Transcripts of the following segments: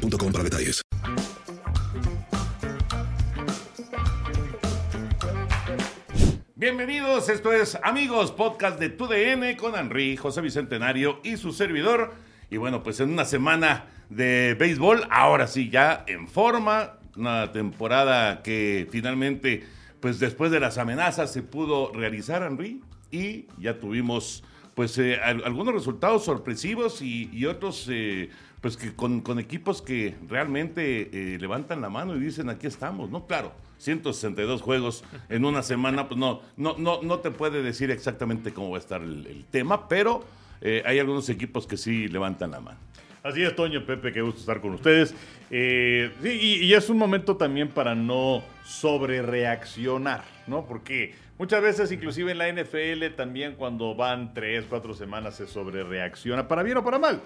para detalles. Bienvenidos, esto es Amigos, podcast de TUDN con Henry, José Bicentenario y su servidor. Y bueno, pues en una semana de béisbol, ahora sí, ya en forma, una temporada que finalmente, pues después de las amenazas se pudo realizar, Henry, y ya tuvimos pues eh, algunos resultados sorpresivos y, otros eh, pues que con, equipos que realmente eh, levantan la mano y dicen aquí estamos, ¿no? Claro, 162 juegos en una semana, pues no, no, no, no te puede decir exactamente cómo va a estar el, tema, pero hay algunos equipos que sí levantan la mano. Así es, Toño, Pepe, qué gusto estar con ustedes. Sí, y, y, es un momento también para no sobre reaccionar, ¿no? Porque muchas veces, inclusive en la NFL, también cuando van tres, cuatro semanas se sobre reacciona, para bien o para mal.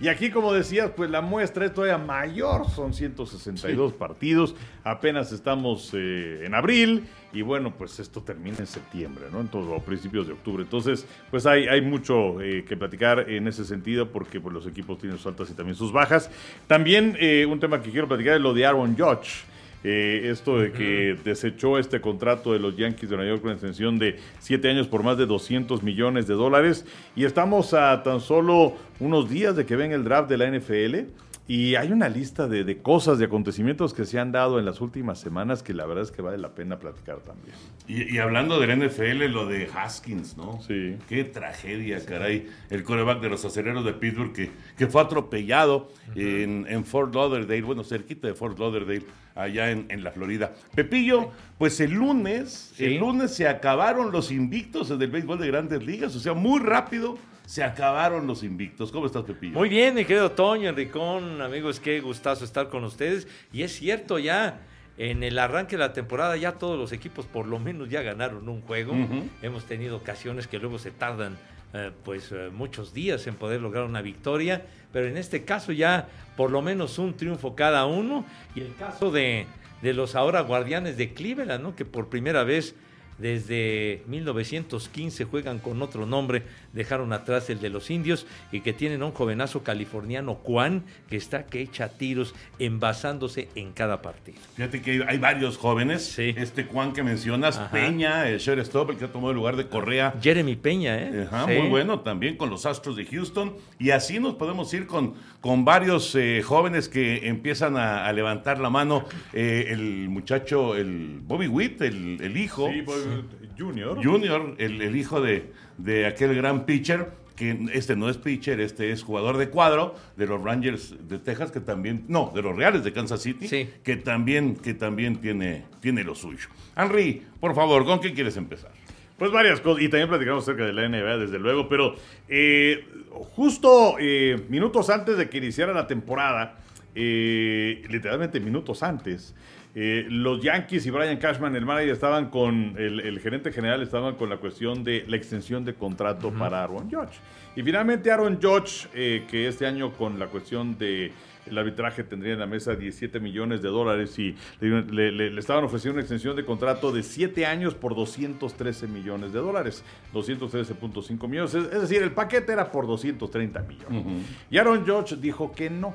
Y aquí, como decías, pues la muestra es todavía mayor, son 162 partidos, apenas estamos eh, en abril y bueno, pues esto termina en septiembre, ¿no? Entonces, o principios de octubre. Entonces, pues hay, hay mucho eh, que platicar en ese sentido porque pues, los equipos tienen sus altas y también sus bajas. También eh, un tema que quiero platicar es lo de Aaron Judge. Eh, esto de que desechó este contrato de los Yankees de Nueva York con extensión de siete años por más de 200 millones de dólares. Y estamos a tan solo unos días de que ven el draft de la NFL. Y hay una lista de, cosas, de acontecimientos que se han dado en las últimas semanas que la verdad es que vale la pena platicar también. Y, hablando del NFL, lo de Haskins, ¿no? Sí. Qué tragedia, caray. El coreback de los acereros de Pittsburgh que, que fue atropellado en, Fort Lauderdale, bueno, cerquita de Fort Lauderdale, allá en, la Florida. Pepillo, pues el lunes, el lunes se acabaron los invictos del béisbol de grandes ligas, o sea, muy rápido se acabaron los invictos. ¿Cómo estás, Pepillo? Muy bien, mi querido Toño, Enricón, amigos, qué gustazo estar con ustedes. Y es cierto, ya en el arranque de la temporada ya todos los equipos por lo menos ya ganaron un juego. Hemos tenido ocasiones que luego se tardan eh, pues eh, muchos días en poder lograr una victoria, pero en este caso ya por lo menos un triunfo cada uno. Y el caso de, de los ahora guardianes de Cleveland, ¿no? que por primera vez desde 1915 juegan con otro nombre, dejaron atrás el de los indios y que tienen a un jovenazo californiano, Juan, que está que echa tiros envasándose en cada partido. Fíjate que hay varios jóvenes. Este Juan que mencionas, Peña, el shortstop, el que ha tomado el lugar de Correa. Jeremy Peña, ¿eh? Muy bueno también con los Astros de Houston. Y así nos podemos ir con, con varios eh, jóvenes que empiezan a, levantar la mano. Eh, el muchacho, el Bobby Witt, el, hijo. Sí, Bobby Junior. Junior, el, hijo de, de, aquel gran pitcher, que este no es pitcher, este es jugador de cuadro de los Rangers de Texas, que también, no, de los Reales de Kansas City, que también, que también tiene, tiene lo suyo. Henry, por favor, ¿con qué quieres empezar? Pues varias cosas, y también platicamos acerca de la NBA, desde luego, pero eh, justo eh, minutos antes de que iniciara la temporada, eh, literalmente minutos antes, eh, los Yankees y Brian Cashman, el manager, estaban con, el, gerente general, estaban con la cuestión de la extensión de contrato para Aaron Judge. Y finalmente Aaron Judge, eh, que este año con la cuestión de el arbitraje tendría en la mesa 17 millones de dólares y le, estaban ofreciendo una extensión de contrato de 7 años por 213 millones de dólares, 213.5 millones, es, decir, el paquete era por 230 millones. Y Aaron Judge dijo que no,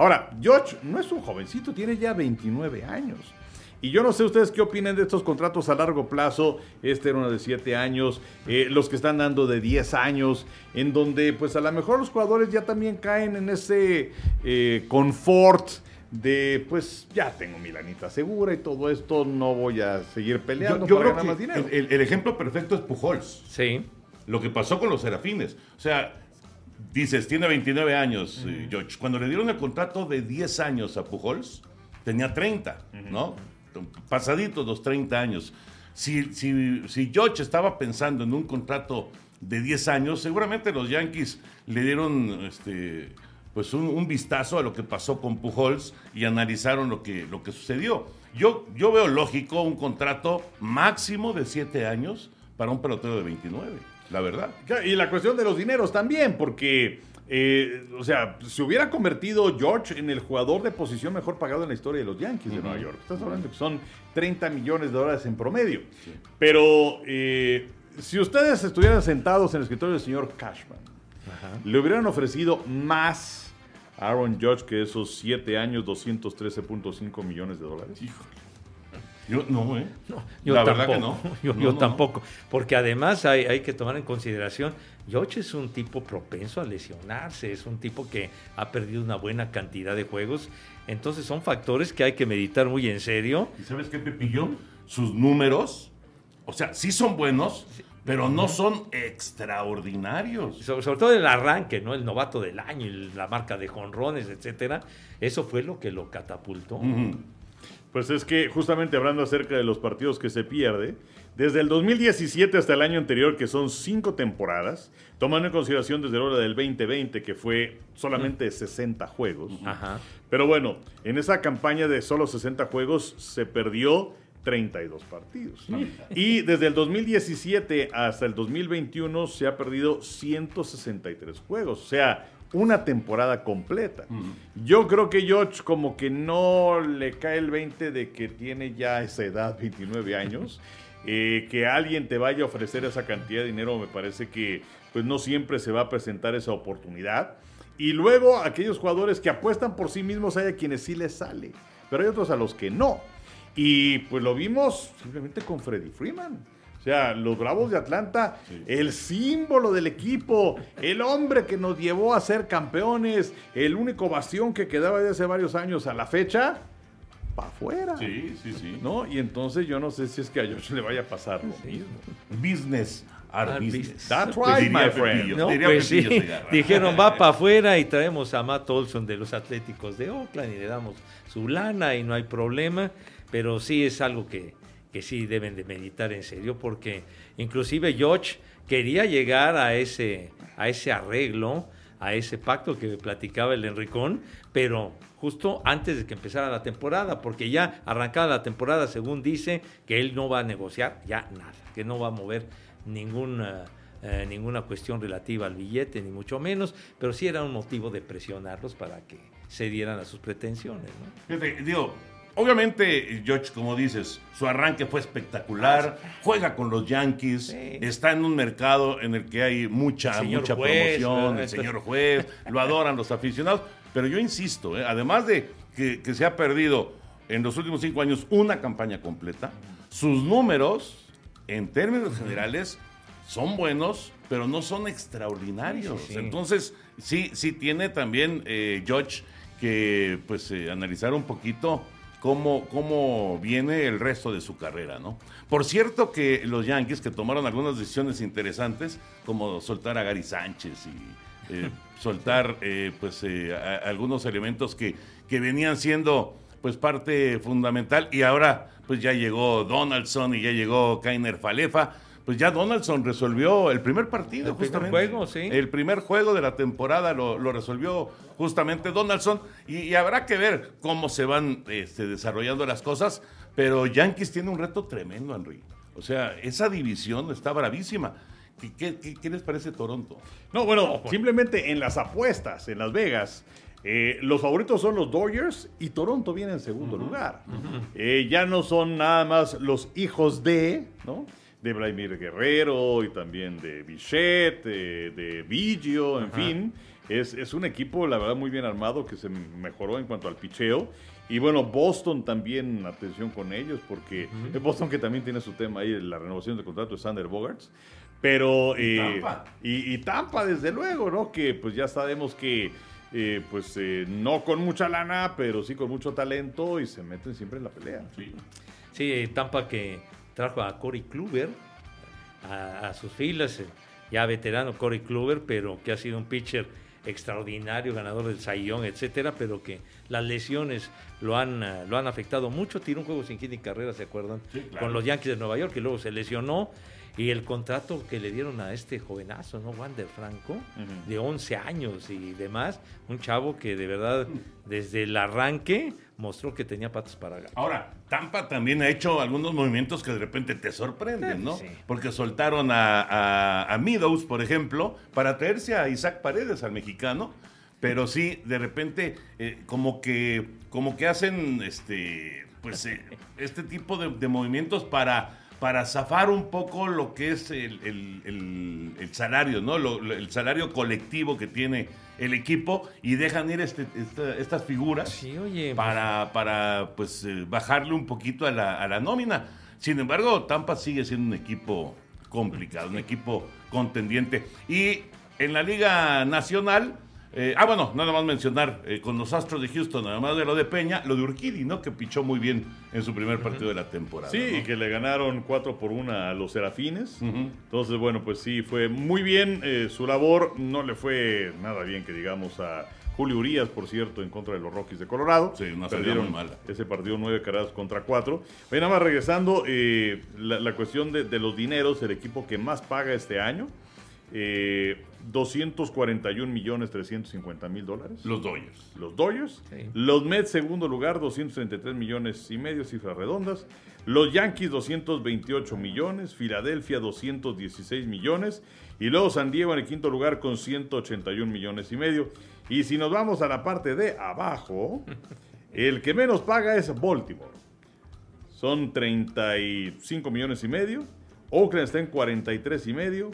Ahora, George no es un jovencito, tiene ya 29 años. Y yo no sé ustedes qué opinan de estos contratos a largo plazo. Este era uno de 7 años, eh, los que están dando de 10 años, en donde pues a lo mejor los jugadores ya también caen en ese eh, confort de pues ya tengo mi lanita segura y todo esto, no voy a seguir peleando yo, creo más dinero. El, el, ejemplo perfecto es Pujols. Sí. Lo que pasó con los Serafines. O sea, dices, tiene 29 años, eh, George. Cuando le dieron el contrato de 10 años a Pujols, tenía 30, ¿no? Pasaditos los 30 años. Si, si, si George estaba pensando en un contrato de 10 años, seguramente los Yankees le dieron este, pues un, un vistazo a lo que pasó con Pujols y analizaron lo que, lo que sucedió. Yo, yo veo lógico un contrato máximo de siete años para un pelotero de 29, la verdad. Y la cuestión de los dineros también, porque, eh, o sea, se hubiera convertido George en el jugador de posición mejor pagado en la historia de los Yankees de Nueva York. Estás hablando que son 30 millones de dólares en promedio. Pero eh, si ustedes estuvieran sentados en el escritorio del señor Cashman, le hubieran ofrecido más a Aaron Judge que esos 7 años, 213.5 millones de dólares. Yo no, ¿eh? No, yo La tampoco. verdad que no. Yo, No, yo no, tampoco. Porque además hay, hay que tomar en consideración, George es un tipo propenso a lesionarse, es un tipo que ha perdido una buena cantidad de juegos. Entonces son factores que hay que meditar muy en serio. ¿Y sabes qué, Pepillo? Sus números, o sea, sí son buenos, pero no son extraordinarios. Sobre, sobre todo el arranque, ¿no? El novato del año, la marca de jonrones, etcétera. Eso fue lo que lo catapultó. Pues es que justamente hablando acerca de los partidos que se pierde, desde el 2017 hasta el año anterior, que son cinco temporadas, tomando en consideración desde la hora del 2020, que fue solamente 60 juegos. Ajá. Pero bueno, en esa campaña de solo 60 juegos se perdió 32 partidos. Y desde el 2017 hasta el 2021 se ha perdido 163 juegos. O sea, una temporada completa. Yo creo que George como que no le cae el 20 de que tiene ya esa edad, 29 años. Eh, que alguien te vaya a ofrecer esa cantidad de dinero me parece que pues no siempre se va a presentar esa oportunidad. Y luego aquellos jugadores que apuestan por sí mismos hay a quienes sí les sale, pero hay otros a los que no. Y pues lo vimos simplemente con Freddy Freeman. O sea, los Bravos de Atlanta, el símbolo del equipo, el hombre que nos llevó a ser campeones, el único bastión que quedaba de hace varios años a la fecha, para afuera. Sí, sí, sí. ¿No? Y entonces yo no sé si es que a Josh le vaya a pasar lo mismo. Business are Are business. That's right, my friend. No, pues sí. Dijeron, va para afuera y traemos a Matt Olson de los Atléticos de Oakland y le damos su lana y no hay problema. Pero sí es algo que, que sí deben de meditar en serio porque inclusive George quería llegar a ese, a ese arreglo, a ese pacto que platicaba el Enricón, pero justo antes de que empezara la temporada, porque ya arrancada la temporada, según dice, que él no va a negociar ya nada, que no va a mover ninguna, eh, ninguna cuestión relativa al billete, ni mucho menos, pero sí era un motivo de presionarlos para que se dieran a sus pretensiones. ¿no? Digo, obviamente, George, como dices, su arranque fue espectacular, juega con los Yankees, Sí. está en un mercado en el que hay mucha, mucha juez, promoción, ¿verdad? el señor juez, lo adoran los aficionados, pero yo insisto, ¿eh? además de que, que se ha perdido en los últimos cinco años una campaña completa, sus números, en términos generales, son buenos, pero no son extraordinarios. Sí, sí, sí. Entonces, sí, sí tiene también eh, George que pues eh, analizar un poquito cómo, cómo viene el resto de su carrera, ¿no? Por cierto que los Yankees que tomaron algunas decisiones interesantes, como soltar a Gary Sánchez y eh, soltar eh, pues eh, a- algunos elementos que, que venían siendo pues parte fundamental y ahora pues ya llegó Donaldson y ya llegó Kainer Falefa. Pues ya Donaldson resolvió el primer partido, El primer juego, sí. El primer juego de la temporada lo, lo resolvió justamente Donaldson y, y habrá que ver cómo se van este, desarrollando las cosas, pero Yankees tiene un reto tremendo, Henry. O sea, esa división está bravísima. ¿Qué, qué- qué- qué les parece Toronto? No, bueno, simplemente en las apuestas, en Las Vegas, eh, los favoritos son los Dodgers y Toronto viene en segundo lugar. Eh, ya no son nada más los hijos de, ¿no? De Vladimir Guerrero y también de Bichette, de, de Biggio, en fin. Es, es un equipo, la verdad, muy bien armado que se mejoró en cuanto al picheo. Y bueno, Boston también, atención con ellos, porque es Boston que también tiene su tema ahí, la renovación del contrato de Sander Bogarts. Pero. Y eh, Tampa. y, y Tampa, desde luego, ¿no? Que pues ya sabemos que, eh, pues eh, no con mucha lana, pero sí con mucho talento y se meten siempre en la pelea. Sí. Sí, Tampa que trajo a Corey Kluber a, a sus filas, eh, ya veterano Corey Kluber, pero que ha sido un pitcher extraordinario, ganador del Sayón, etcétera, pero que las lesiones lo han, eh, lo han afectado mucho. Tiró un juego sin hit ni carrera, ¿se acuerdan? Sí, claro. Con los Yankees de Nueva York, que luego se lesionó. Y el contrato que le dieron a este jovenazo, ¿no? Wander Franco, de 11 años y demás. Un chavo que de verdad, desde el arranque, mostró que tenía patas para ganar. Ahora, Tampa también ha hecho algunos movimientos que de repente te sorprenden, ¿no? Sí. Porque soltaron a, a, a Meadows, por ejemplo, para traerse a Isaac Paredes, al mexicano. Pero sí, de repente, eh, como que como que hacen este pues eh, este tipo de, de movimientos para para zafar un poco lo que es el, el- el- el salario, ¿no? Lo- lo- el salario colectivo que tiene el equipo y dejan ir este- esta- estas figuras Sí, oye. para, para pues eh, bajarle un poquito a la, a la nómina. Sin embargo, Tampa sigue siendo un equipo complicado, un equipo contendiente. Y en la Liga Nacional, eh, ah, bueno, nada más mencionar eh, con los Astros de Houston, además de lo de Peña, lo de Urquidi, ¿no? Que pichó muy bien en su primer partido de la temporada. Sí, ¿no? y que le ganaron 4 por 1 a los Serafines. Entonces, bueno, pues sí, fue muy bien eh, su labor. No le fue nada bien que digamos a Julio Urias, por cierto, en contra de los Rockies de Colorado. Sí, una salida Perdieron muy mala. ese partido 9 carreras contra 4. Oye, nada más regresando, la, la cuestión de, de los dineros, el equipo que más paga este año, eh, 241 millones 350 mil dólares. Los Dodgers. Los Dodgers. Sí. Los Mets, segundo lugar, 233 millones y medio, cifras redondas. Los Yankees, 228 millones. Filadelfia, 216 millones. Y luego San Diego en el quinto lugar con 181 millones y medio. Y si nos vamos a la parte de abajo, el que menos paga es Baltimore. Son 35 millones y medio. Oakland está en 43 y medio.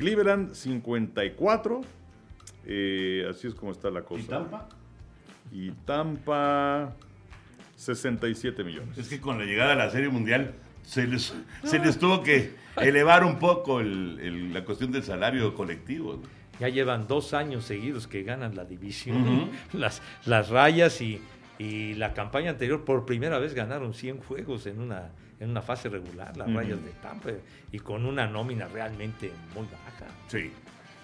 Cleveland, 54. Eh, así es como está la cosa. ¿Y Tampa? Y Tampa, 67 millones. Es que con la llegada a la Serie Mundial se les, se les tuvo que elevar un poco el- el- la cuestión del salario colectivo. ¿no? Ya llevan dos años seguidos que ganan la división, las, las rayas y, y la campaña anterior por primera vez ganaron 100 juegos en una, en una fase regular, las rayas de Tampa, y con una nómina realmente muy baja. Sí,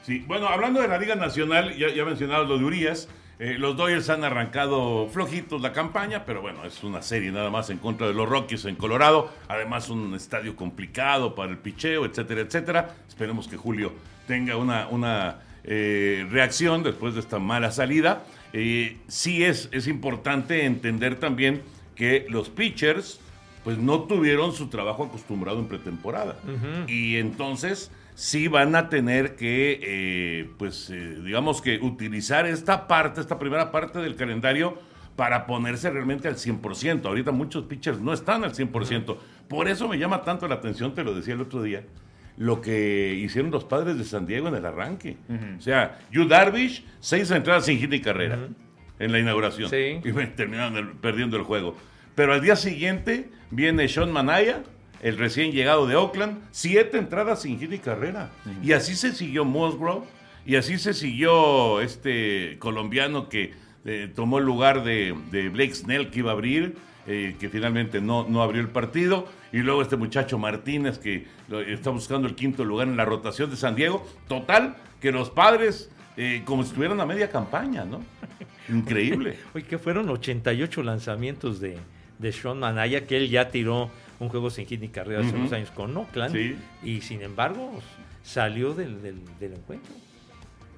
sí. Bueno, hablando de la Liga Nacional, ya, ya mencionado lo de Urias. eh, los Dodgers han arrancado flojitos la campaña, pero bueno, es una serie nada más en contra de los Rockies en Colorado. Además, un estadio complicado para el picheo, etcétera, etcétera. Esperemos que Julio tenga una, una eh, reacción después de esta mala salida. Eh, sí es, es importante entender también que los pitchers pues no tuvieron su trabajo acostumbrado en pretemporada. Y entonces sí van a tener que, eh, pues, eh, digamos que utilizar esta parte, esta primera parte del calendario para ponerse realmente al 100%. Ahorita muchos pitchers no están al 100%. Por eso me llama tanto la atención, te lo decía el otro día, lo que hicieron los padres de San Diego en el arranque. O sea, Yu Darvish, seis entradas sin hit y carrera en la inauguración. Sí. Y terminaron el- perdiendo el juego. Pero al día siguiente viene Sean Manaya, el recién llegado de Oakland, siete entradas sin hit y carrera. Y así se siguió Musgrove, y así se siguió este colombiano que eh, tomó el lugar de, de Blake Snell que iba a abrir, eh, que finalmente no, no abrió el partido. Y luego este muchacho Martínez que está buscando el quinto lugar en la rotación de San Diego. Total, que los padres, eh, como si estuvieran a media campaña, ¿no? Increíble. Oye, que fueron 88 lanzamientos de, de Sean Manaya, que él ya tiró un juego sin hit ni carrera hace unos años con Oakland, Sí. y sin embargo salió del, del- del encuentro.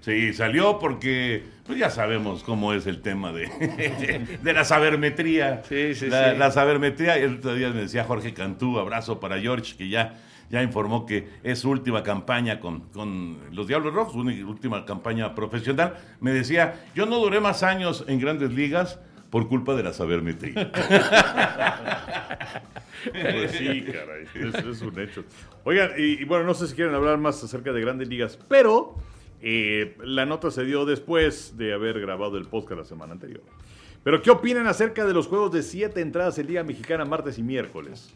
Sí, salió porque pues ya sabemos cómo es el tema de, de la sabermetría. Sí, sí, la, sí. la sabermetría, el otro día me decía Jorge Cantú, abrazo para George, que ya, ya informó que es su última campaña con, con los Diablos Rojos, última campaña profesional. Me decía, yo no duré más años en grandes ligas por culpa de la sabermetría. Pues sí, caray, es, es un hecho. Oigan, y, y bueno, no sé si quieren hablar más acerca de grandes ligas, pero eh, la nota se dio después de haber grabado el podcast la semana anterior. Pero, ¿qué opinan acerca de los juegos de siete entradas en Liga Mexicana martes y miércoles?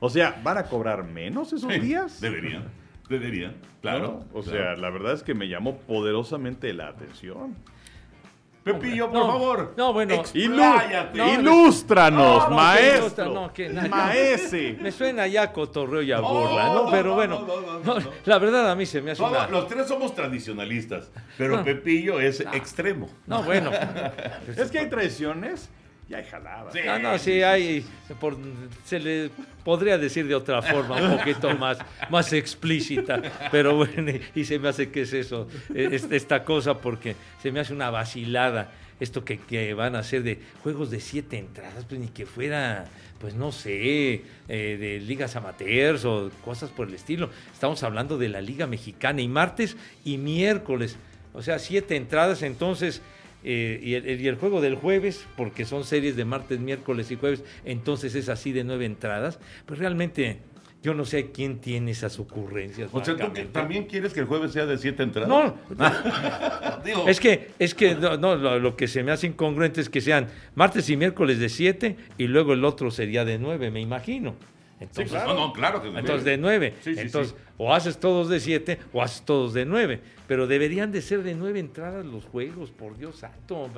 O sea, ¿van a cobrar menos esos días? Deberían, deberían, claro. ¿No? O claro. sea, la verdad es que me llamó poderosamente la atención. Pepillo, por No, favor. no, bueno. expláyate. No, ilústranos, no, no, maestro. no, que- no, no. maese. Me suena ya a cotorreo y a No, burla, ¿no? no, Pero no, bueno, no, no, no, no, no. la verdad a mí se me hace una... los tres somos tradicionalistas, pero No. Pepillo es extremo. No, bueno. Es que hay traiciones Ya hay jalada. Sí. No, no, sí, hay, por- se le podría decir de otra forma, un poquito más, más explícita, pero bueno, y se me hace que es eso, es- esta cosa, porque se me hace una vacilada esto que, que van a hacer de juegos de siete entradas, pues ni que fuera, pues no sé, eh, de ligas amateurs o cosas por el estilo. Estamos hablando de la Liga Mexicana y martes y miércoles, o sea, siete entradas, entonces... Eh, y, el, y el juego del jueves, porque son series de martes, miércoles y jueves, entonces es así de nueve entradas. Pues realmente yo no sé quién tiene esas ocurrencias. O sea, ¿tú que también quieres que el jueves sea de siete entradas? No, Digo, es que, es que no, no, lo, lo que se me hace incongruente es que sean martes y miércoles de siete y luego el otro sería de nueve, me imagino. Entonces, No, no, claro que Entonces de nueve. Sí, sí, Entonces, sí. o haces todos de siete o haces todos de nueve. Pero deberían de ser de nueve entradas los juegos, por Dios santo.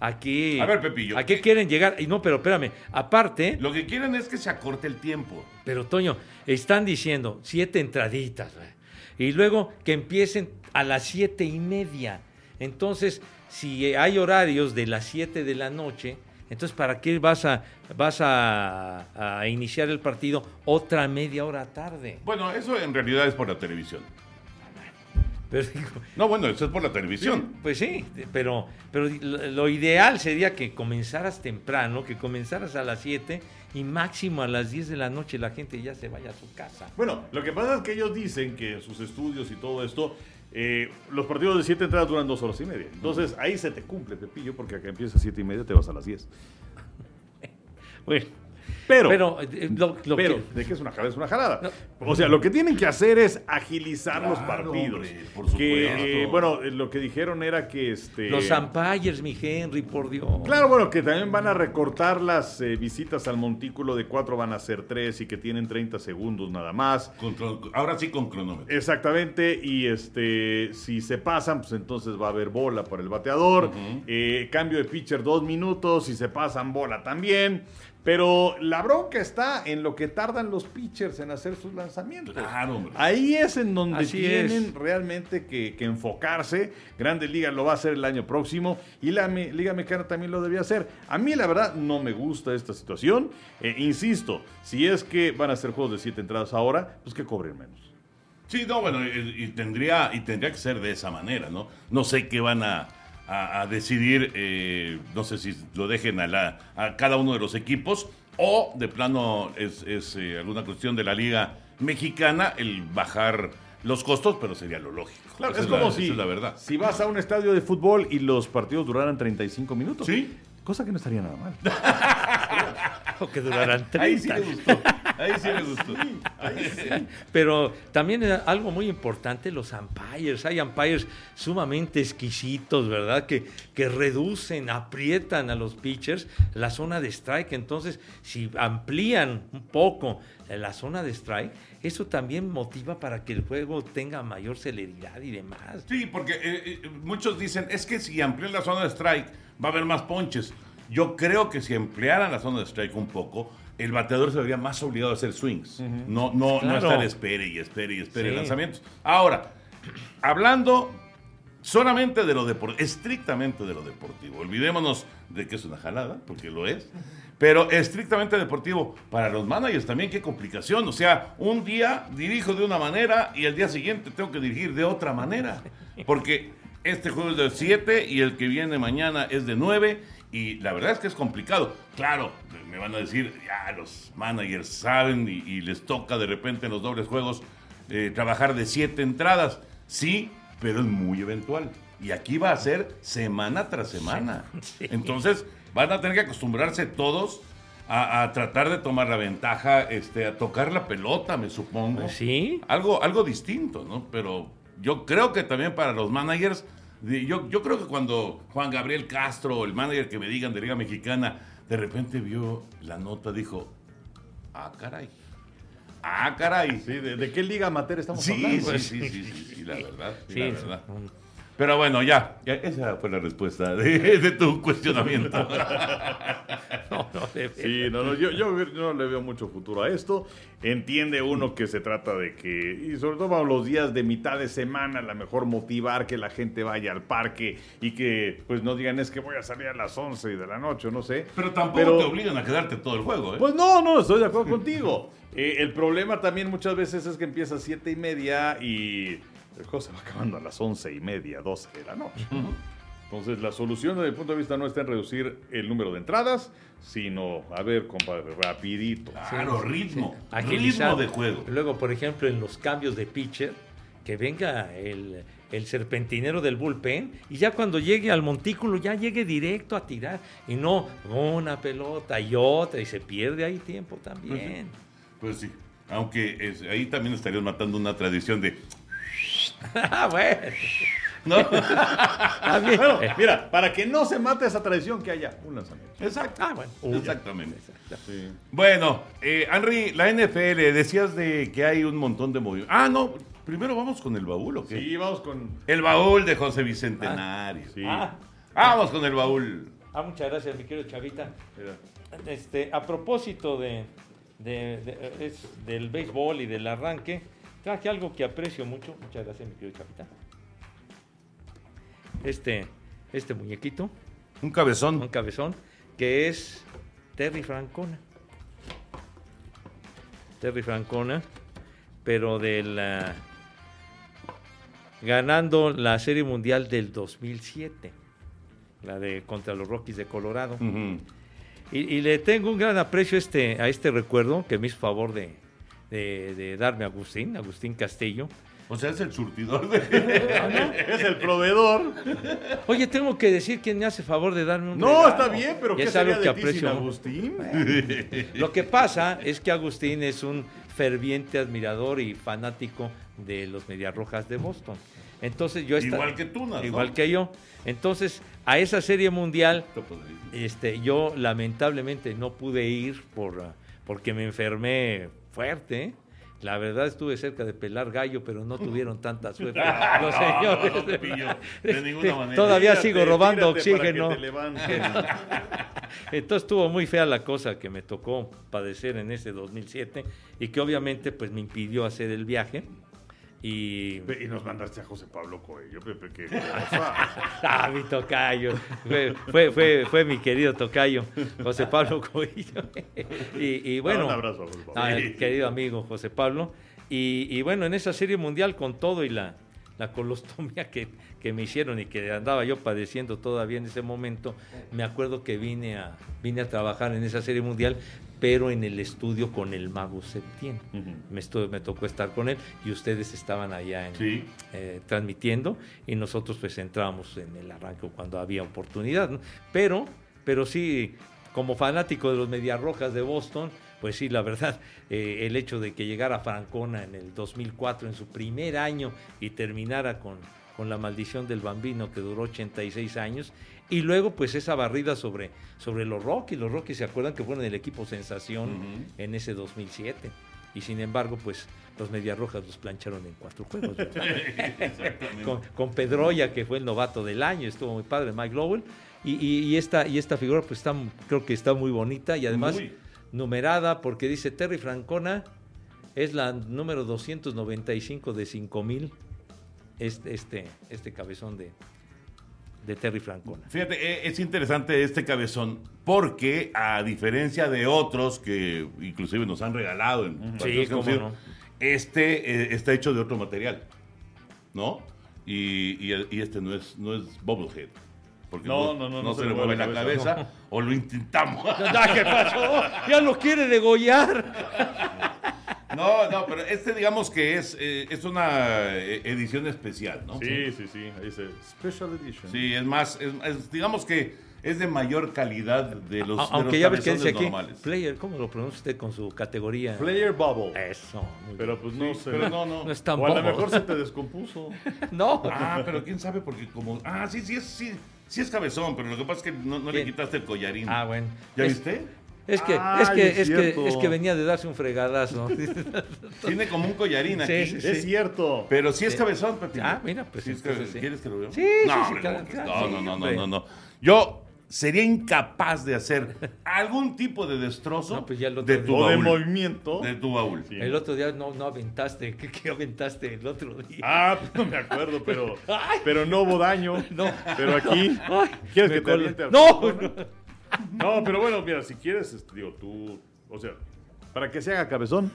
Aquí. A ver, Pepillo. ¿A qué quieren llegar? Y no, pero espérame. Aparte, Lo que quieren es que se acorte el tiempo. pero Toño, están diciendo siete entraditas. Y luego que empiecen a las siete y media. Entonces, si hay horarios de las siete de la noche, entonces ¿para qué vas a vas a, a iniciar el partido otra media hora tarde? Bueno, eso en realidad es por la televisión. Pero digo, No, bueno, eso es por la televisión. Pues sí, pero, pero lo ideal sería que comenzaras temprano, que comenzaras a las 7 y máximo a las 10 de la noche la gente ya se vaya a su casa. Bueno, lo que pasa es que ellos dicen que sus estudios y todo esto, eh, los partidos de siete entradas duran dos horas y media. Entonces ahí se te cumple, Pepillo, porque acá empieza a siete y media, te vas a las 10. Bueno, Pero, pero eh, lo, lo pero, que- de que es una jalada, es una jalada. O sea, lo que tienen que hacer es agilizar los partidos. hombre, por que, supuesto. eh, bueno, eh, lo que dijeron era que este. los umpires, mi Henry, por Dios. Claro, bueno, que también van a recortar las eh, visitas al montículo de cuatro van a ser tres y que tienen 30 segundos nada más. Ahora sí con cronómetro. Exactamente, y este, si se pasan, pues entonces va a haber bola para el bateador. Eh, cambio de pitcher dos minutos, si se pasan, bola también. Pero la bronca está en lo que tardan los pitchers en hacer sus lanzamientos. Claro, hombre. Ahí es en donde Así tienen es. realmente que, que enfocarse. Grandes Ligas lo va a hacer el año próximo y la me- Liga Mexicana también lo debía hacer. A mí la verdad no me gusta esta situación. Eh, insisto, si es que van a hacer juegos de siete entradas ahora, pues que cobren menos. Sí, no, bueno, y, y tendría, y tendría que ser de esa manera, ¿no? No sé qué van a, a- a decidir, eh, no sé si lo dejen a, la, a cada uno de los equipos o de plano es, es, eh, alguna cuestión de la liga mexicana el bajar los costos, pero sería lo lógico. Claro, es como si, es la verdad. si vas a un estadio de fútbol y los partidos duraran 35 minutos. Sí. Cosa que no estaría nada mal. O que durarán Ahí sí 30. le gustó. Ahí sí le gustó. Pero también es algo muy importante, los umpires. Hay umpires sumamente exquisitos, ¿verdad? Que, que reducen, aprietan a los pitchers la zona de strike. Entonces, si amplían un poco la zona de strike, eso también motiva para que el juego tenga mayor celeridad y demás. Sí, porque eh, eh, muchos dicen, es que si amplían la zona de strike va a haber más ponches. Yo creo que si ampliaran la zona de strike un poco, el bateador se vería más obligado a hacer swings. No, no, no Claro. estar espere y espere y espere Sí. lanzamientos. Ahora, hablando solamente de lo deportivo, estrictamente de lo deportivo. Olvidémonos de que es una jalada, porque lo es. Pero estrictamente deportivo, para los managers también qué complicación. O sea, un día dirijo de una manera y el día siguiente tengo que dirigir de otra manera. Porque este juego es de 7 y el que viene mañana es de 9. Y la verdad es que es complicado. Claro, me van a decir, ya los managers saben y, y les toca de repente en los dobles juegos eh, trabajar de 7 entradas. Sí, pero es muy eventual. Y aquí va a ser semana tras semana. Sí. Entonces van a tener que acostumbrarse todos a, a tratar de tomar la ventaja, este, a tocar la pelota, me supongo. Pues sí. Algo, algo distinto, ¿no? Pero yo creo que también para los managers, yo, yo creo que cuando Juan Gabriel Castro, el manager que me digan de Liga Mexicana, de repente vio la nota, dijo, ah, caray. Ah, caray. Sí, ¿de, de qué liga amateur estamos Sí, hablando? sí, sí, sí, sí, sí, la verdad. sí, Sí, la verdad. Pero bueno, ya, ya, esa fue la respuesta de, de tu cuestionamiento. No, Sí, no, no, yo, yo no le veo mucho futuro a esto. Entiende uno que se trata de que, y sobre todo para los días de mitad de semana, a lo mejor motivar que la gente vaya al parque y que pues no digan es que voy a salir a las 11 de la noche, no sé. Pero tampoco te obligan a quedarte todo el juego, ¿eh? Pues no, no, estoy de acuerdo contigo. Eh, el problema también muchas veces es que empieza a siete y media y el juego se va acabando a las once y media, 12 de la noche. Entonces, la solución desde mi punto de vista no está en reducir el número de entradas, sino, a ver, compadre, rapidito. Claro, ritmo. Agilizar. Ritmo de juego. Luego, por ejemplo, en los cambios de pitcher, que venga el, el serpentinero del bullpen y ya cuando llegue al montículo ya llegue directo a tirar y no una pelota y otra y se pierde ahí tiempo también. Pues sí. Aunque es- ahí también estarías matando una tradición de. Ah, bueno. ¿No? Bueno, mira, para que no se mate esa tradición, que haya un lanzamiento. Exacto. Ah, bueno. Exactamente. Sí. Bueno, eh, Henry, la NFL, decías de que hay un montón de movimientos. Ah, no, primero vamos con el baúl, ¿o qué? Sí, vamos con. El baúl de José Bicentenario. Sí. Ah, Vamos con el baúl. ah, muchas gracias, mi querido Chavita. Este, a propósito de, de- de- es del béisbol y del arranque, traje algo que aprecio mucho. Muchas gracias, mi querido Chavita. Este, este muñequito, Un un cabezón. cabezón, que es Terry Francona. Terry Francona, pero de la ganando la Serie Mundial del 2007, la de contra los Rockies de Colorado. Y, y le tengo un gran aprecio a este, a este recuerdo que me hizo favor de, de- de darme Agustín, Agustín Castillo. O sea, es el surtidor de. Es el proveedor. Oye, tengo que decir quién me hace favor de darme un No, regalo. está bien, pero ¿qué es sería algo que de ti sin aprecio. Agustín? Lo que pasa es que Agustín es un ferviente admirador y fanático de los Medias Rojas de Boston. Entonces yo esta- Igual que tú, ¿no? igual que yo. Entonces, a esa serie mundial Este, yo lamentablemente no pude ir por, ah, porque me enfermé fuerte. La verdad estuve cerca de pelar gallo, pero no tuvieron tanta suerte los señores. No, de ninguna manera. Todavía Tírate, sigo robando oxígeno. Entonces estuvo muy fea la cosa que me tocó padecer en ese 2007 y que obviamente pues me impidió hacer el viaje. Y Y nos mandaste a José Pablo Coelho, Pepe, cosa. Ah, mi tocayo. Fue, fue, fue, fue mi querido tocayo, José Pablo Coello. Y, y bueno, Un abrazo a José Pablo. al querido amigo José Pablo. Y, y bueno, en esa serie mundial con todo y la, la colostomía que, que me hicieron y que andaba yo padeciendo todavía en ese momento, me acuerdo que vine a, vine a trabajar en esa serie mundial, pero en el estudio con el mago Septién. Ujú. me, estuve- me tocó estar con él y ustedes estaban allá en, Sí. eh, transmitiendo y nosotros pues entrábamos en el arranque cuando había oportunidad. ¿no? Pero, pero sí, como fanático de los Medias Rojas de Boston, pues sí, la verdad, eh, el hecho de que llegara Francona en el 2004, en su primer año, y terminara con, con la maldición del bambino que duró 86 años, y luego pues esa barrida sobre, sobre los Rockies. Los Rockies se acuerdan que fueron el equipo sensación en ese 2007. Y sin embargo, pues los Medias Rojas los plancharon en cuatro juegos. con, con Pedroya, que fue el novato del año, estuvo muy padre, Mike Lowell. Y, y- y esta, y esta figura, pues está, creo que está muy bonita y además Muy. numerada, porque dice Terry Francona, es la número 295 de 5000, este, este, este cabezón de, de Terry Francona. Fíjate, eh, es interesante este cabezón porque a diferencia de otros que inclusive nos han regalado en que cómo hemos ido, no. este eh, está hecho de otro material, ¿no? Y, y- y este no es, no es Bubblehead. Porque No, no, no, no se le mueve la cabeza, o lo intentamos. ¿Qué pasó? Ya lo quiere degollar. No, no, pero este digamos que es, eh, es una eh, edición especial, ¿no? Sí, sí, sí. Ahí dice Special Edition. Sí, es más, es- es- digamos que es de mayor calidad de los, de Aunque los ya ves que dice cabezones aquí, normales. player, ¿cómo lo pronuncia usted con su categoría? Player Bubble. Eso. muy Pero pues no sé. Pero no, no. No es tan O a lo mejor se te descompuso. No. Ah, pero quién sabe, porque como. Ah, sí, sí es, sí, sí es cabezón, pero lo que pasa es que no, no le quitaste el collarín. Ah, bueno. ¿Ya Es- viste? Es que, es, que, es es, que, es que venía de darse un fregadazo. Tiene como un collarín aquí. Sí, sí, Es cierto. Pero sí es cabezón, Pepito. Ah, mira, pues Sí entonces. ¿Quieres que lo veamos? Sí, sí, no, sí, hombre, claro, ¿cómo que- claro, no, no, no, no, no, no. Yo sería incapaz de hacer algún tipo de destrozo No, pues ya el otro de tu O de baúl. movimiento. De tu baúl. Sí. El otro día no, no aventaste. ¿Qué, qué aventaste el otro día? Ah, pues no me acuerdo, pero, pero no hubo daño. No. Pero aquí, Ay, ¿quieres que te aviente No, No, pero bueno, mira, si quieres, este, digo, tú, o sea, para que se haga cabezón,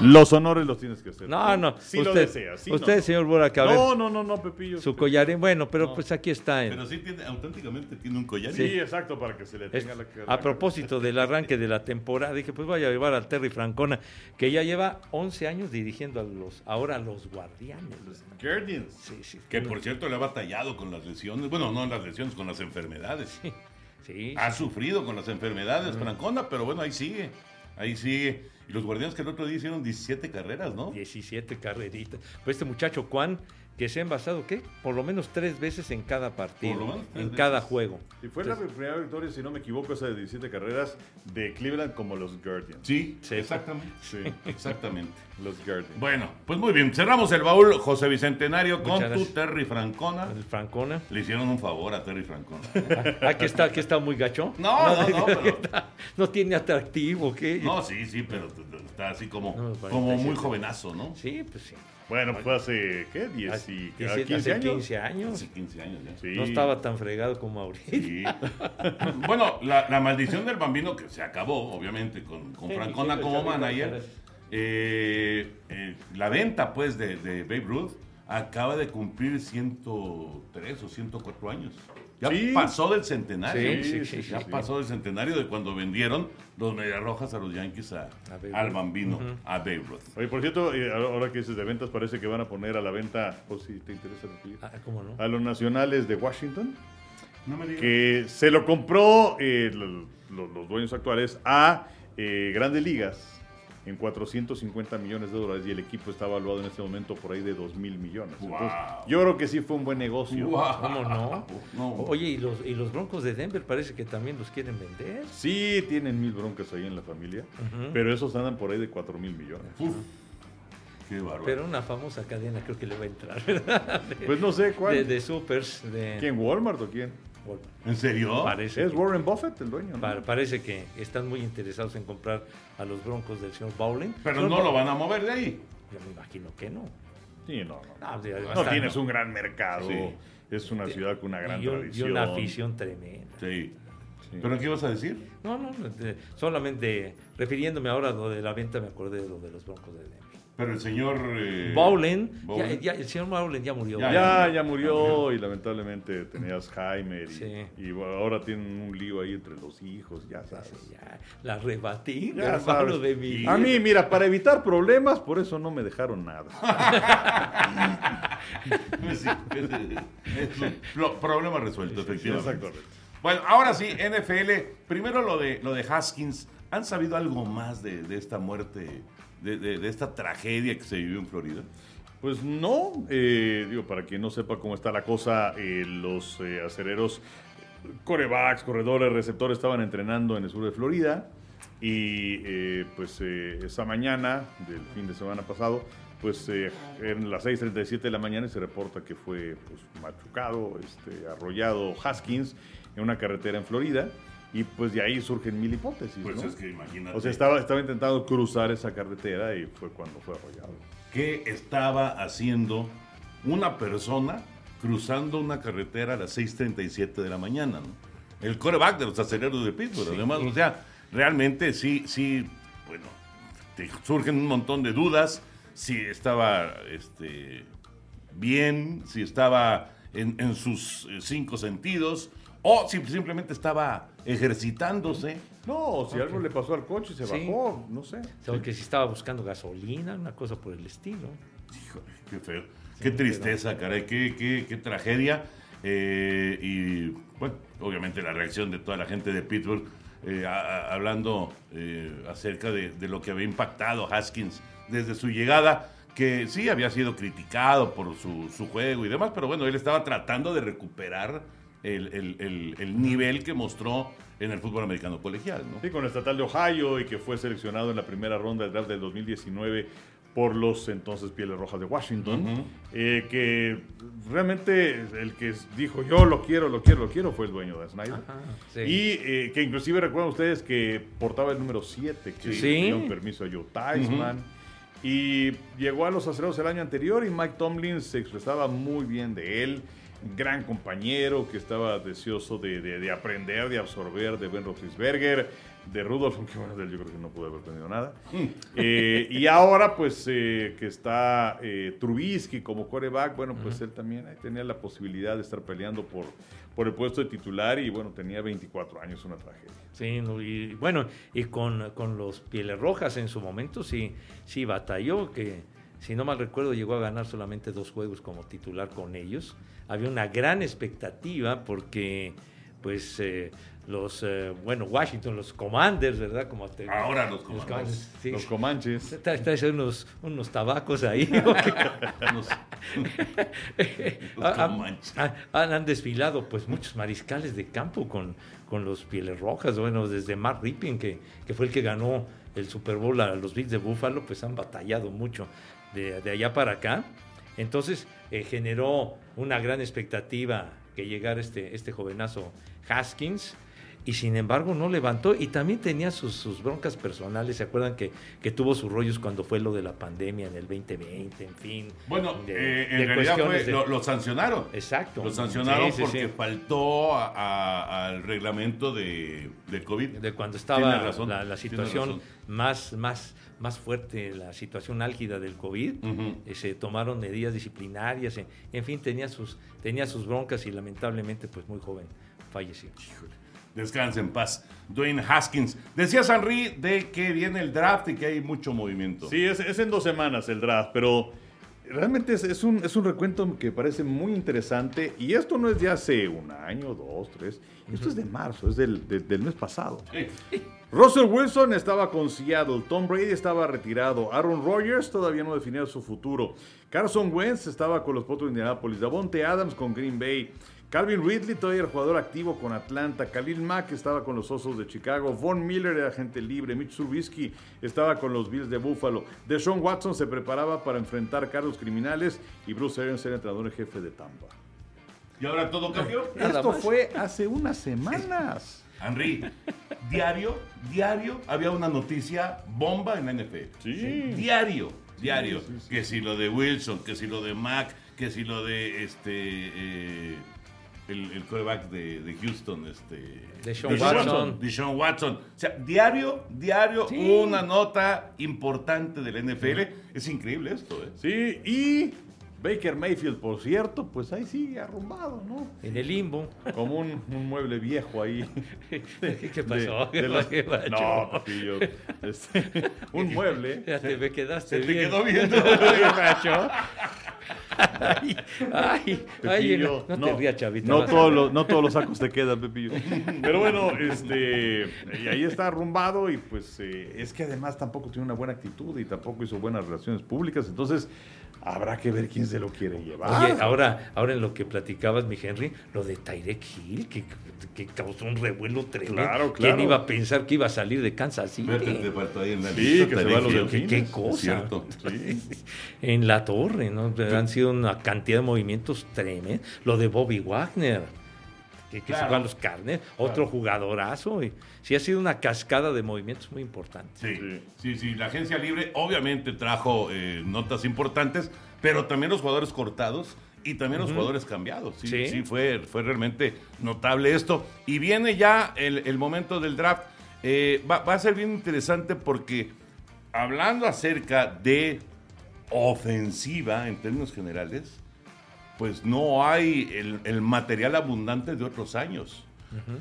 los honores los tienes que hacer. No, no. Si lo usted, deseas. si usted no. señor Boraca, a ver, No, no, no, no, Pepillo. su collarín. Bueno, pero pues aquí está. en- Pero sí tiene, auténticamente tiene un collar. Sí, exacto, para que se le Es- tenga la la- a propósito del arranque de la temporada, dije, pues voy a llevar al Terry Francona, que ya lleva 11 años dirigiendo a los, ahora a los guardianes. Guardians. Sí, sí. Que por cierto le ha batallado con las lesiones. Bueno, no las lesiones, con las enfermedades. Sí, Ha sufrido con las enfermedades, Francona, pero bueno, ahí sigue. Ahí sigue. Y los guardianes que el otro día hicieron 17 carreras, ¿no? 17 carreritas. Pues este muchacho Juan, que se ha envasado, ¿qué? Por lo menos tres veces en cada partido, Por lo menos en veces. cada juego. Y fue la primera victoria, si no me equivoco, esa de 17 carreras de Cleveland como los Guardians. Sí, Sí. exactamente. Sí, Exactamente. los Guardians. Bueno, pues muy bien. Cerramos el baúl, José Bicentenario, con Muchas tu gracias. Terry Francona. El Francona. Le hicieron un favor a Terry Francona. Aquí está, aquí está muy gacho. No, no, no, pero- No tiene atractivo, ¿qué? No, sí, sí, pero está así como, No, como 47. muy jovenazo, ¿no? Sí, pues sí. Bueno, fue hace, ¿qué? 10 y, Hace- ¿a hace 15 años. 15 años. Hace 15 años ya. Sí. No estaba tan fregado como ahorita. Sí. bueno, la, la maldición del bambino que se acabó, obviamente, con, con Sí, Francona sí, como manager. eh, eh, la venta, pues, de, de Babe Ruth acaba de cumplir 103 o 104 años. Ya Sí. pasó del centenario. Sí, sí, sí, ya sí. pasó del centenario de cuando vendieron los Medias Rojas a los Yankees a, al bambino, a Babe Ruth. Oye, por cierto, eh, ahora que dices de ventas, parece que van a poner a la venta, por si te interesa, Ah, ¿Cómo no? a los nacionales de Washington, No me digas. que se lo compró eh, lo- lo- los dueños actuales a eh, Grandes Ligas en 450 millones de dólares y el equipo está evaluado en este momento por ahí de 2 mil millones. Entonces, yo creo que sí fue un buen negocio. ¿Cómo no? No. Oye, ¿y los, y los Broncos de Denver parece que también los quieren vender. Sí, tienen mil broncas ahí en la familia, pero esos andan por ahí de 4 mil millones. Uf, qué. Pero una famosa cadena creo que le va a entrar, ¿verdad? De, Pues no sé cuál. de, de supers. De, ¿Quién? ¿Walmart o quién? ¿En serio? Parece, Es que, Warren Buffett el dueño, ¿no? pa- parece que están muy interesados en comprar a los Broncos del señor Bowling. Pero no lo van a mover de ahí. Yo me imagino que no. Sí, no, no. No, de- No bastante. tienes un gran mercado. Sí. Es una ciudad con una gran y, un- y tradición. una afición tremenda. Sí. Sí. ¿Pero qué ibas a decir? No, no, no, de- solamente refiriéndome ahora a lo de la venta, me acordé de lo de los Broncos de Denver. Pero el señor... eh, Bowlen, ya, Bowlen. ya- el señor Bowlen ya murió. Ya, Ya, ya murió y lamentablemente tenía Alzheimer y, Sí. y ahora tienen un lío ahí entre los hijos, ya sabes. Ya, la rebatí, hermano de mi A mí, mira, para evitar problemas, por eso no me dejaron nada. Sí, es, es problema resuelto, efectivamente. Exactamente. Bueno, ahora sí, NFL. Primero lo de, lo de Haskins. ¿Han sabido algo más de, de esta muerte, de, esta tragedia que se vivió en Florida? Pues no, eh, digo, para quien no sepa cómo está la cosa, eh, los eh, acereros, corebacks, corredores, receptores estaban entrenando en el sur de Florida y eh, pues esa mañana del fin de semana pasado, pues en las 6.37 de la mañana se reporta que fue pues, machucado, este, arrollado Haskins en una carretera en Florida y pues de ahí surgen mil hipótesis. Pues ¿no? es que imagínate. O sea, estaba, estaba intentando cruzar esa carretera y fue cuando fue arrollado. ¿Qué estaba haciendo una persona cruzando una carretera a las 6.37 de la mañana? ¿no? El coreback de los aceleros de Pittsburgh, además. O sea, realmente sí, sí, bueno, te surgen un montón de dudas. Si estaba este, bien, si estaba en, en sus eh, cinco sentidos, o si simplemente estaba ejercitándose. No, si algo le pasó al coche y se Sí. bajó, no sé. O que si estaba buscando gasolina, una cosa por el estilo. Híjole, qué feo. Qué tristeza, caray, qué, qué, qué tragedia. Eh, y bueno, obviamente la reacción de toda la gente de Pittsburgh, eh, a- a- hablando eh, acerca de, de lo que había impactado Haskins desde su llegada, que sí había sido criticado por su, su juego y demás, pero bueno, él estaba tratando de recuperar el, el- el- el nivel que mostró en el fútbol americano colegial, ¿no? Sí, con el estatal de Ohio y que fue seleccionado en la primera ronda del draft del 2019 por los entonces Pieles Rojas de Washington, eh, que realmente el que dijo yo lo quiero, lo quiero, lo quiero fue el dueño de Snyder. sí. Y eh, que inclusive recuerdan ustedes que portaba el número 7, que Sí. tenía un permiso a Joe Theismann. Y llegó a los acereros el año anterior y Mike Tomlin se expresaba muy bien de él. Gran compañero que estaba deseoso de, de- de aprender, de absorber de Ben Roethlisberger, de Rudolph, aunque bueno, yo creo que no pudo haber aprendido nada. Eh, y ahora, pues, eh, que está eh, Trubisky como coreback, bueno, pues él también ahí tenía la posibilidad de estar peleando por, por el puesto de titular y bueno, tenía 24 años, una tragedia. Sí, no, y bueno, y con, con los Pieles Rojas en su momento sí, sí batalló, que si no mal recuerdo llegó a ganar solamente dos juegos como titular con ellos. Había una gran expectativa porque, pues, eh, los, eh, bueno, Washington, los Commanders, ¿verdad? Como te- Ahora los Commanders. sí. Los Comanches. Traes traes unos, unos tabacos ahí. Los- Ah, ah, Comanches. ah, han, han desfilado pues muchos mariscales de campo con, con los Pieles Rojas, bueno, desde Mark Rippin, que, que fue el que ganó el Super Bowl a los Bills de Buffalo, pues han batallado mucho de, de allá para acá. Entonces eh, generó una gran expectativa que llegara este, este jovenazo Haskins. Y sin embargo no levantó y también tenía sus, sus broncas personales. ¿Se acuerdan que, que tuvo sus rollos cuando fue lo de la pandemia en el 2020? En fin. Bueno, de- eh, en de realidad fue, de- lo, lo sancionaron. Exacto. Lo sancionaron Sí, sí, porque sí. faltó a- a- al reglamento de, del COVID. de cuando estaba razón, la, la situación más, más, más fuerte, la situación álgida del COVID, eh, se tomaron medidas disciplinarias, en, en fin, tenía sus, tenía sus broncas y lamentablemente, pues muy joven, falleció. Descanse en paz. Dwayne Haskins. Decías, Henry, de que viene el draft y que hay mucho movimiento. Sí, es, es en dos semanas el draft, pero realmente es, es un, es un recuento que parece muy interesante. Y esto no es de hace un año, dos, tres. Esto es de marzo, es del, de- del mes pasado. Russell Wilson estaba con Seattle, Tom Brady estaba retirado, Aaron Rodgers todavía no definía su futuro, Carson Wentz estaba con los Potros de Indianapolis, Davonte Adams con Green Bay, Calvin Ridley todavía era jugador activo con Atlanta, Khalil Mack estaba con los Osos de Chicago, Von Miller era agente libre, Mitch Trubisky estaba con los Bills de Buffalo, Deshaun Watson se preparaba para enfrentar cargos criminales y Bruce Arians era entrenador en jefe de Tampa. Y ahora todo cambió. Nada Esto fue hace unas semanas. Henry, diario, diario había una noticia bomba en la NFL. Sí. Diario, diario. Que si lo de Wilson, que si lo de Mac, que si lo de este eh, el, el quarterback de, de Houston, este Deshaun Deshaun Watson. Deshaun Watson. O sea, diario, diario, Sí. una nota importante de la NFL. Es increíble esto, ¿eh? Sí, y Baker Mayfield, por cierto, pues ahí sigue arrumbado, ¿no? En el limbo. Como un, un mueble viejo ahí. ¿Qué, pasó? De- de los- ¿Qué no, papillo. Este, un mueble. Ya te me quedaste Se te bien. quedó viendo. Ay, ay, ay, Pepillo, no, te rías, chavita. No todos, los, no todos los sacos te quedan, Pepillo. Pero bueno, este, y ahí está arrumbado y pues eh, es que además tampoco tiene una buena actitud y tampoco hizo buenas relaciones públicas. Entonces habrá que ver quién se lo quiere llevar. Oye, ahora, ahora en lo que platicabas, mi Henry, lo de Tyrek Hill, que, que causó un revuelo tremendo. Claro, ¿Quién claro. iba a pensar que iba a salir de Kansas City? Te faltó ahí en la Sí, lista, que se va a los. Delfines. ¿Qué cosa? cierto. Sí. En la torre, ¿no? Han sido una cantidad de movimientos tremendos. Lo de Bobby Wagner, que, que Claro. se los carnes, otro jugadorazo. Y sí, ha sido una cascada de movimientos muy importantes. Sí, Sí. sí, la agencia libre obviamente trajo eh, notas importantes, pero también los jugadores cortados y también los jugadores cambiados. Sí, sí. Sí. fue, fue realmente notable esto. Y viene ya el, el momento del draft. Eh, va, va a ser bien interesante porque hablando acerca de ofensiva en términos generales, pues no hay el, el material abundante de otros años.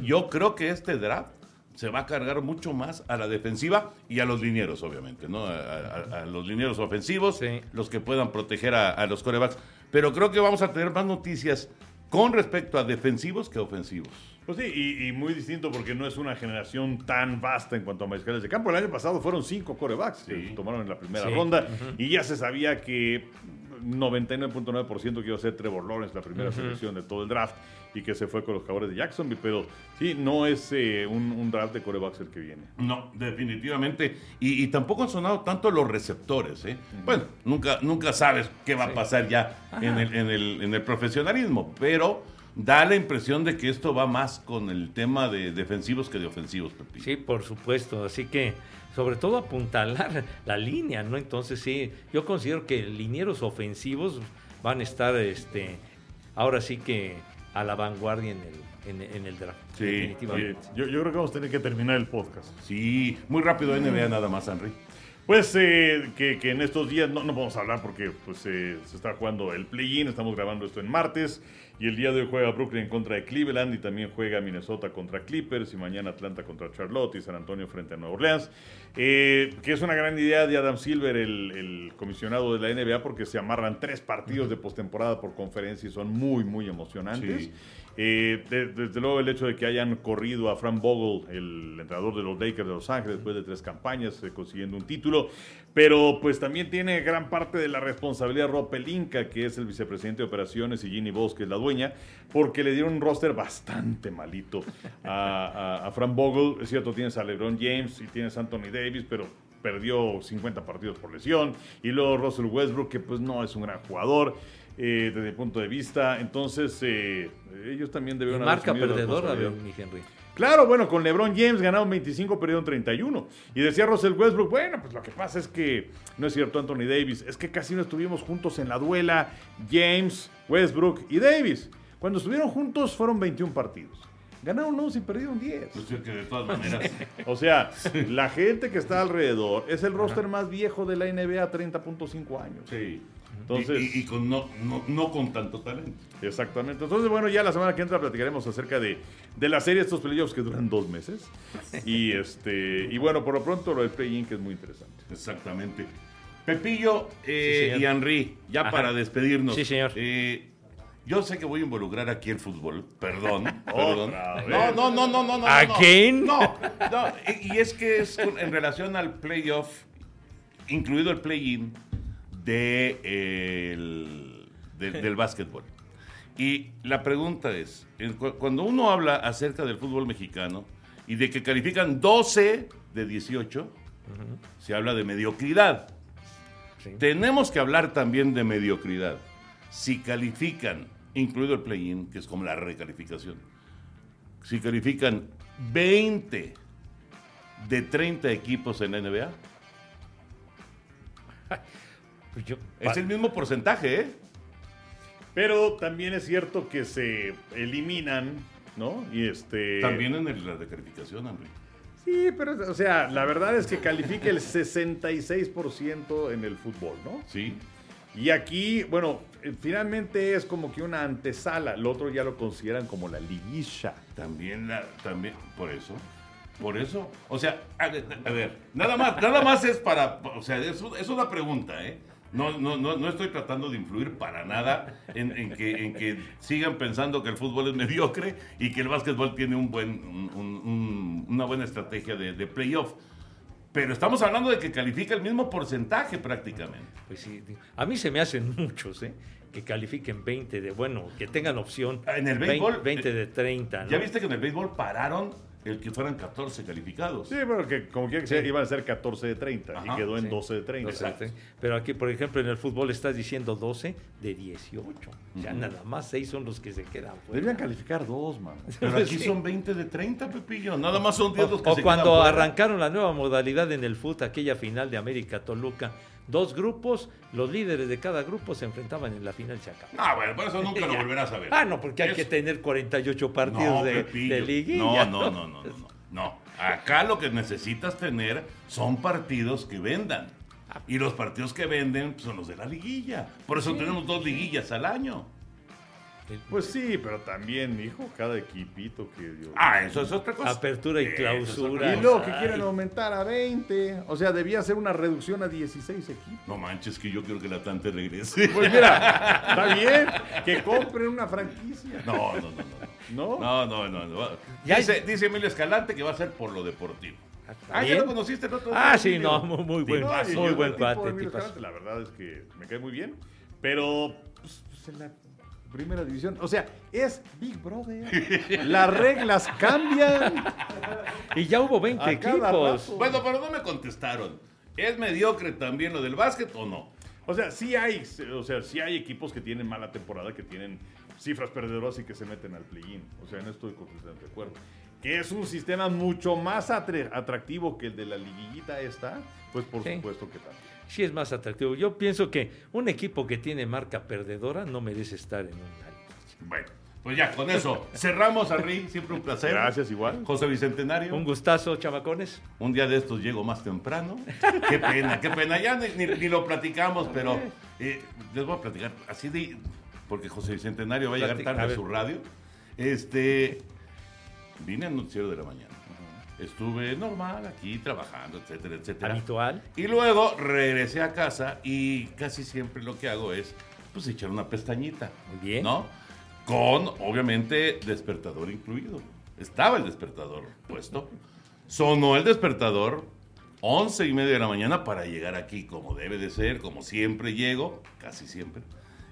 Yo creo que este draft se va a cargar mucho más a la defensiva y a los linieros, obviamente, ¿no? A, a- a los linieros ofensivos, Sí. los que puedan proteger a, a los corebacks. Pero creo que vamos a tener más noticias con respecto a defensivos que ofensivos. Pues sí, y, y muy distinto porque no es una generación tan vasta en cuanto a mariscales de campo. El año pasado fueron cinco corebacks que Sí. tomaron en la primera Sí. ronda y ya se sabía que 99.9% que iba a ser Trevor Lawrence, la primera selección de todo el draft, y que se fue con los jugadores de Jacksonville. Pero sí, no es eh, un, un draft de corebacks el que viene. No, definitivamente. Y, y tampoco han sonado tanto los receptores. ¿eh? Bueno, nunca, nunca sabes qué va a pasar ya en el, en, el, en el profesionalismo, pero da la impresión de que esto va más con el tema de defensivos que de ofensivos, Pepillo. Sí, por supuesto. Así que, sobre todo apuntalar la línea, ¿no? Entonces, sí, yo considero que linieros ofensivos van a estar, este, ahora sí que a la vanguardia en el, en, en el draft. Sí, definitivamente. Yo, yo creo que vamos a tener que terminar el podcast. Sí, muy rápido NBA nada más, Henry. Pues eh, que, que en estos días no, no vamos a hablar porque pues, eh, se está jugando el play-in, estamos grabando esto en martes y el día de hoy juega Brooklyn contra Cleveland y también juega Minnesota contra Clippers y mañana Atlanta contra Charlotte y San Antonio frente a Nueva Orleans. Eh, que es una gran idea de Adam Silver, el, el comisionado de la NBA, porque se amarran tres partidos de postemporada por conferencia y son muy, muy emocionantes. Sí. Eh, de- desde luego el hecho de que hayan corrido a Frank Vogel, el entrenador de los Lakers de Los Ángeles, después de tres campañas, eh, consiguiendo un título, pero pues también tiene gran parte de la responsabilidad Rob Pelinka, que es el vicepresidente de operaciones, y Ginny Voss, que es la dueña, porque le dieron un roster bastante malito a, a, a Frank Vogel. Es cierto, tienes a LeBron James y tienes a Anthony Davis, pero perdió 50 partidos por lesión, y luego Russell Westbrook, que pues no es un gran jugador. eh, desde mi punto de vista, entonces eh, ellos también debieron haber marca perdedora, mi Henry. Claro, bueno, con LeBron James ganaron 25, perdieron 31. Y decía Russell Westbrook, bueno, pues lo que pasa es que, no es cierto Anthony Davis, es que casi no estuvimos juntos en la duela, James, Westbrook y Davis. Cuando estuvieron juntos fueron 21 partidos. Ganaron 11 y perdieron 10. Pues yo que de todas maneras. O sea, la gente que está alrededor es el roster más viejo de la NBA, 30.5 años. Sí. Entonces- Y, y- y con no, no, no con tanto talento. Exactamente. Entonces, bueno, ya la semana que entra platicaremos acerca de, de la serie de estos playoffs que duran dos meses. Y este y bueno, por lo pronto lo del play-in que es muy interesante. Exactamente. Pepillo eh, Sí, y Henry, ya Ajá. para despedirnos. Sí, señor. Eh, yo sé que voy a involucrar aquí el fútbol, perdón, perdón. No, no, no, no, no, no. ¿Again? No, no, y es que es en relación al playoff, incluido el play-in de, el- de- del básquetbol. Y la pregunta es, cuando uno habla acerca del fútbol mexicano y de que califican 12 de 18, se habla de mediocridad. Sí. Tenemos que hablar también de mediocridad. Si califican, incluido el play-in, que es como la recalificación, si califican 20 de 30 equipos en la NBA, Pues yo- es el mismo porcentaje, ¿eh? Pero también es cierto que se eliminan, ¿no? Y este También en el- la recalificación, hombre. Sí, pero o sea, la verdad es que califica el 66% en el fútbol, ¿no? Sí. Y aquí, bueno, finalmente es como que una antesala, el otro ya lo consideran como la liguilla. También, la, también, por eso. Por eso. O sea, a, ver, a ver, nada más, nada más es para, o sea, es, un- es una pregunta, ¿eh? No, no, no, no estoy tratando de influir para nada en, en que, en que sigan pensando que el fútbol es mediocre y que el básquetbol tiene un buen, un- un- una buena estrategia de, de playoff. Pero estamos hablando de que califica el mismo porcentaje prácticamente. Pues sí, a mí se me hacen muchos, ¿eh? Que califiquen 20 de, bueno, que tengan opción. En el 20 béisbol, 20 de 30, ¿no? ¿Ya viste que en el béisbol pararon el que fueran 14 calificados? Sí, bueno, que como quiera que sea, iban a ser 14 de 30 Ajá, y quedó en Sí. 12 de 30. 12 de 30. Pero aquí, por ejemplo, en el fútbol estás diciendo 12 de 18. O sea, Ujú. nada más 6 son los que se quedan fuera. Deberían calificar dos, man. Pero aquí Sí. son 20 de 30, Pepillo. Nada más son 10 O, los que o se cuando quedan fuera. arrancaron la nueva modalidad en el fútbol, aquella final de América Toluca, dos grupos, los líderes de cada grupo se enfrentaban en la final se acabó. Ah, bueno, por eso nunca lo volverás a ver. Ah, no, porque hay que tener 48 partidos No, de, de liguilla. No, no, no, no, no, no. No. Acá lo que necesitas tener son partidos que vendan. Y los partidos que venden son los de la liguilla. Por eso tenemos dos liguillas al año. Pues sí, pero también, hijo, cada equipito que dio. Ah, eso es otra cosa. Apertura y es clausura. y luego que quieren aumentar a 20. O sea, debía ser una reducción a 16 equipos. No manches, que yo quiero que el Atlante regrese. Pues mira, está bien que compren una franquicia. No, no, no, no. ¿No? No, no, no. Ya- Dice, dice Emilio Escalante que va a ser por lo deportivo. Ah, ya ¿Bien? lo conociste el otro día, Ah, sí, no, muy, muy buen, muy buen tipo de cuate, La verdad es que me cae muy bien. Pero pues, pues, en la primera división, o sea, es Big Brother. Las reglas cambian. Y ya hubo 20 A cada equipos. rato. Bueno, pero no me contestaron. ¿Es mediocre también lo del básquet o no? O sea, sí hay, o sea, sí hay equipos que tienen mala temporada, que tienen cifras perdedoras y que se meten al play-in. O sea, no estoy completamente de acuerdo. Que es un sistema mucho más atre- atractivo que el de la liguillita esta, pues por Sí. supuesto que también. Sí es más atractivo. Yo pienso que un equipo que tiene marca perdedora no merece estar en un Bueno, pues ya, con eso cerramos, Henry. Siempre un placer. Gracias, igual. José Bicentenario. Un gustazo, chamacones. Un día de estos llego más temprano. Qué pena, qué pena. Ya ni, ni- ni lo platicamos, pero eh, les voy a platicar así de. Porque José Bicentenario va a llegar tarde a a su radio. Este. Vine al noticiero de la mañana. Estuve normal aquí trabajando, etcétera, etcétera. Habitual. Y luego regresé a casa y casi siempre lo que hago es pues echar una pestañita. Muy bien. ¿No? Con, obviamente, despertador incluido. Estaba el despertador puesto. Sonó el despertador, once y media de la mañana para llegar aquí, como debe de ser, como siempre llego, casi siempre,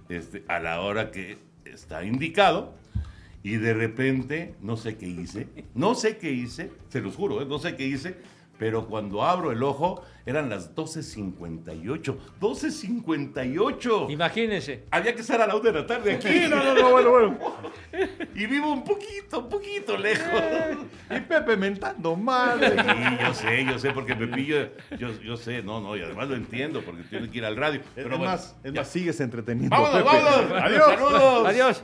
este, a la hora que está indicado. Y de repente, no sé qué hice, no sé qué hice, se los juro, ¿eh? no sé qué hice, pero cuando abro el ojo eran las 12.58. 12.58. Imagínense. Había que estar a la una de la tarde aquí. No, no, no, bueno, bueno. Y vivo un poquito, un poquito lejos. Y Pepe mentando madre. Sí, yo sé, yo sé, porque Pepillo, yo, yo sé, no, no, y además lo entiendo, porque tiene que ir al radio. Pero es bueno, más, es ya. más, sigues entreteniendo. ¡Vámonos, Pepe. vámonos! Adiós. ¡Saludos! Adiós.